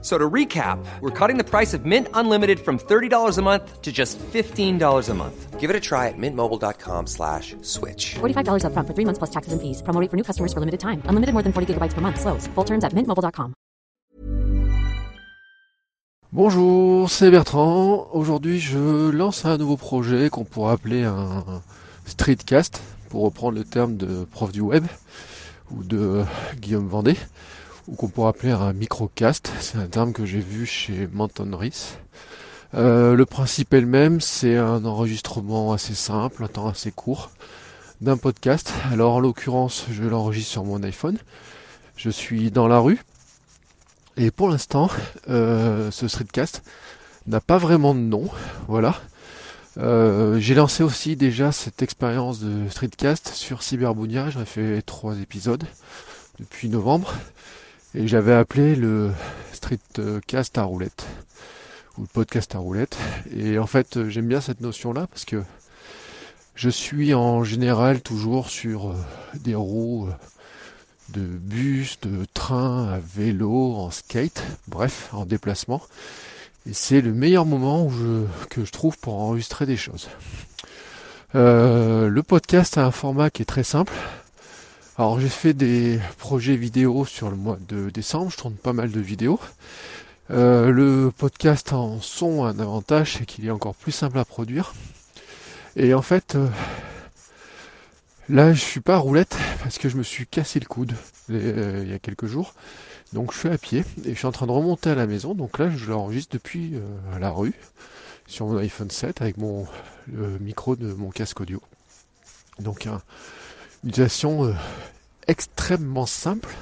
So to recap, we're cutting the price of Mint Unlimited from $30 a month to just $15 a month. Give it a try at mintmobile.com slash switch. $45 upfront for three months plus taxes and fees. Promo rate for new customers for limited time. Unlimited more than 40 gigabytes per month. Slows. Full terms at mintmobile.com. Bonjour, c'est Bertrand. Aujourd'hui, je lance un nouveau projet qu'on pourrait appeler un streetcast, pour reprendre le terme de prof du web, ou de Guillaume Vendée, ou qu'on pourrait appeler un microcast. C'est un terme que j'ai vu chez Menton Rees. Euh, le principe est le même, c'est un enregistrement assez simple, un temps assez court, d'un podcast. Alors en l'occurrence, je l'enregistre sur mon iPhone. Je suis dans la rue. Et pour l'instant, euh, ce streetcast n'a pas vraiment de nom. Voilà. Euh, j'ai lancé aussi déjà cette expérience de streetcast sur Cyberbounia. J'en ai fait trois épisodes depuis novembre. Et j'avais appelé le streetcast à roulette. Ou le podcast à roulette. Et en fait, j'aime bien cette notion-là parce que je suis en général toujours sur euh, des roues euh, de bus, de train, à vélo, en skate, bref, en déplacement. Et c'est le meilleur moment où je, que je trouve pour enregistrer des choses. Euh, le podcast a un format qui est très simple. Alors j'ai fait des projets vidéo sur le mois de décembre, je tourne pas mal de vidéos. Euh, le podcast en son a un avantage, c'est qu'il est encore plus simple à produire. Et en fait, euh, là je suis pas à roulette parce que je me suis cassé le coude euh, il y a quelques jours. Donc je suis à pied et je suis en train de remonter à la maison. Donc là je l'enregistre depuis la rue sur mon iPhone 7 avec mon le micro de mon casque audio. Donc un- utilisation euh, extrêmement simple.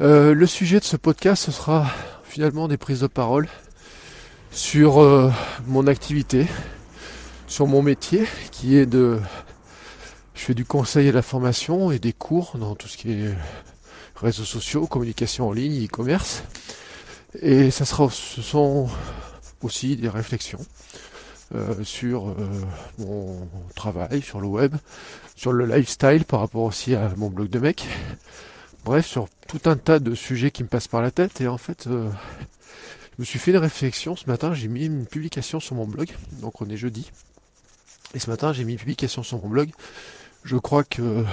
Euh, le sujet de ce podcast ce sera finalement des prises de parole sur euh, mon activité, sur mon métier qui est de je fais du conseil et de la formation et des cours dans tout ce qui est réseaux sociaux, communication en ligne, e-commerce. Et ça sera, ce sont aussi des réflexions euh, sur euh, mon travail, sur le web, sur le lifestyle par rapport aussi à mon blog de mec. Bref, sur tout un tas de sujets qui me passent par la tête. Et en fait, euh, je me suis fait une réflexion. Ce matin, j'ai mis une publication sur mon blog. Donc on est jeudi. Et ce matin, j'ai mis une publication sur mon blog. Je crois que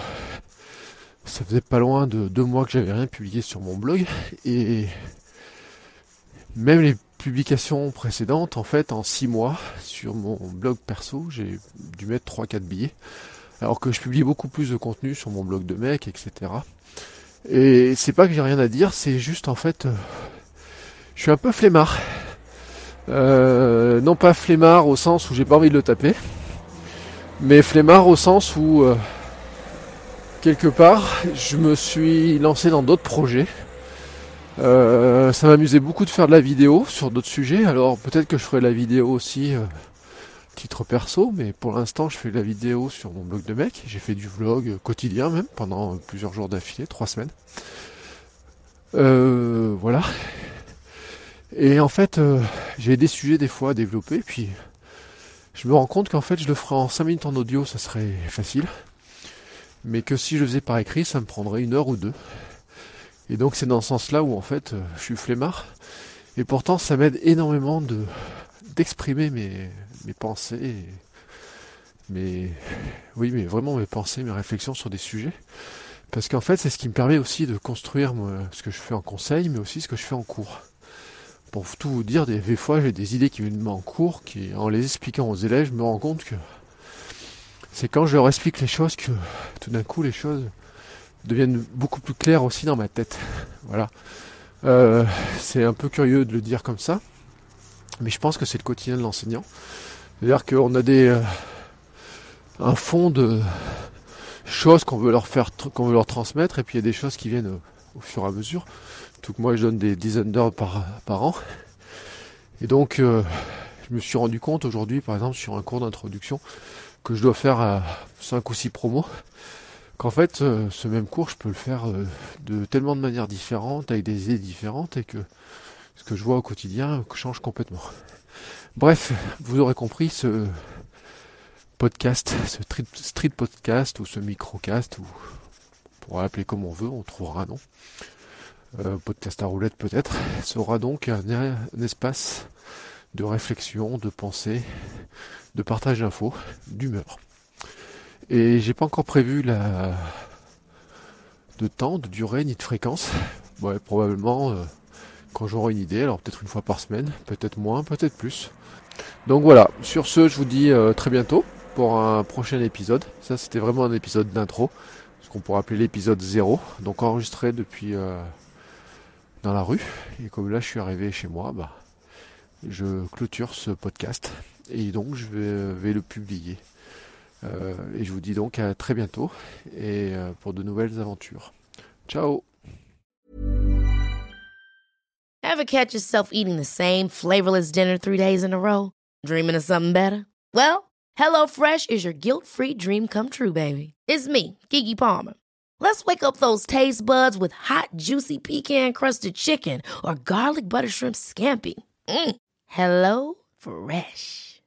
ça faisait pas loin de deux mois que j'avais rien publié sur mon blog et même les publications précédentes, en fait, en six mois sur mon blog perso, j'ai dû mettre 3-4 billets, alors que je publie beaucoup plus de contenu sur mon blog de mec, etc. Et c'est pas que j'ai rien à dire, c'est juste en fait, euh, je suis un peu flemmard. Euh, non pas flemmard au sens où j'ai pas envie de le taper, mais flemmard au sens où euh, quelque part, je me suis lancé dans d'autres projets. Euh, ça m'amusait beaucoup de faire de la vidéo sur d'autres sujets. Alors peut-être que je ferai la vidéo aussi euh, titre perso, mais pour l'instant je fais de la vidéo sur mon blog de mec. J'ai fait du vlog quotidien même pendant plusieurs jours d'affilée, trois semaines. Euh, voilà. Et en fait, euh, j'ai des sujets des fois à développer, puis je me rends compte qu'en fait je le ferai en 5 minutes en audio, ça serait facile mais que si je le faisais par écrit, ça me prendrait une heure ou deux. Et donc c'est dans ce sens-là où en fait euh, je suis flemmard. Et pourtant ça m'aide énormément de d'exprimer mes, mes pensées, mes oui mais vraiment mes pensées, mes réflexions sur des sujets. Parce qu'en fait c'est ce qui me permet aussi de construire ce que je fais en conseil, mais aussi ce que je fais en cours. Pour tout vous dire, des, des fois j'ai des idées qui viennent en cours, qui en les expliquant aux élèves, je me rends compte que c'est quand je leur explique les choses que tout d'un coup les choses deviennent beaucoup plus claires aussi dans ma tête. Voilà. Euh, c'est un peu curieux de le dire comme ça, mais je pense que c'est le quotidien de l'enseignant. C'est-à-dire qu'on a des euh, un fond de choses qu'on veut leur faire, qu'on veut leur transmettre, et puis il y a des choses qui viennent au, au fur et à mesure. Tout que moi je donne des dizaines d'heures par, an, et donc euh, je me suis rendu compte aujourd'hui, par exemple, sur un cours d'introduction, que je dois faire à 5 ou 6 promos. Qu'en fait, euh, ce même cours, je peux le faire euh, de tellement de manières différentes, avec des idées différentes, et que ce que je vois au quotidien change complètement. Bref, vous aurez compris, ce podcast, ce street, podcast ou ce microcast, ou on pourra l'appeler comme on veut, on trouvera un nom. Euh, podcast à roulette peut-être, sera donc un, un espace de réflexion, de pensée, de partage d'infos, d'humeur. Et j'ai pas encore prévu de temps, de durée, ni de fréquence. Ouais, probablement euh, quand j'aurai une idée, alors peut-être une fois par semaine, peut-être moins, peut-être plus. Donc voilà, sur ce, je vous dis euh, très bientôt pour un prochain épisode. Ça, c'était vraiment un épisode d'intro, ce qu'on pourrait appeler l'épisode 0, donc enregistré depuis euh, dans la rue. Et comme là, je suis arrivé chez moi, bah, je clôture ce podcast et donc je vais le publier. Euh, et je vous dis donc à très bientôt et euh, pour de nouvelles aventures. Ciao Ever catch yourself eating the same flavorless dinner three days in a row? Dreaming of something better? Well, HelloFresh is your guilt-free dream come true, baby. It's me, Kiki Palmer. Let's wake up those taste buds with hot, juicy pecan-crusted chicken or garlic butter shrimp scampi. Mm. Hello Fresh.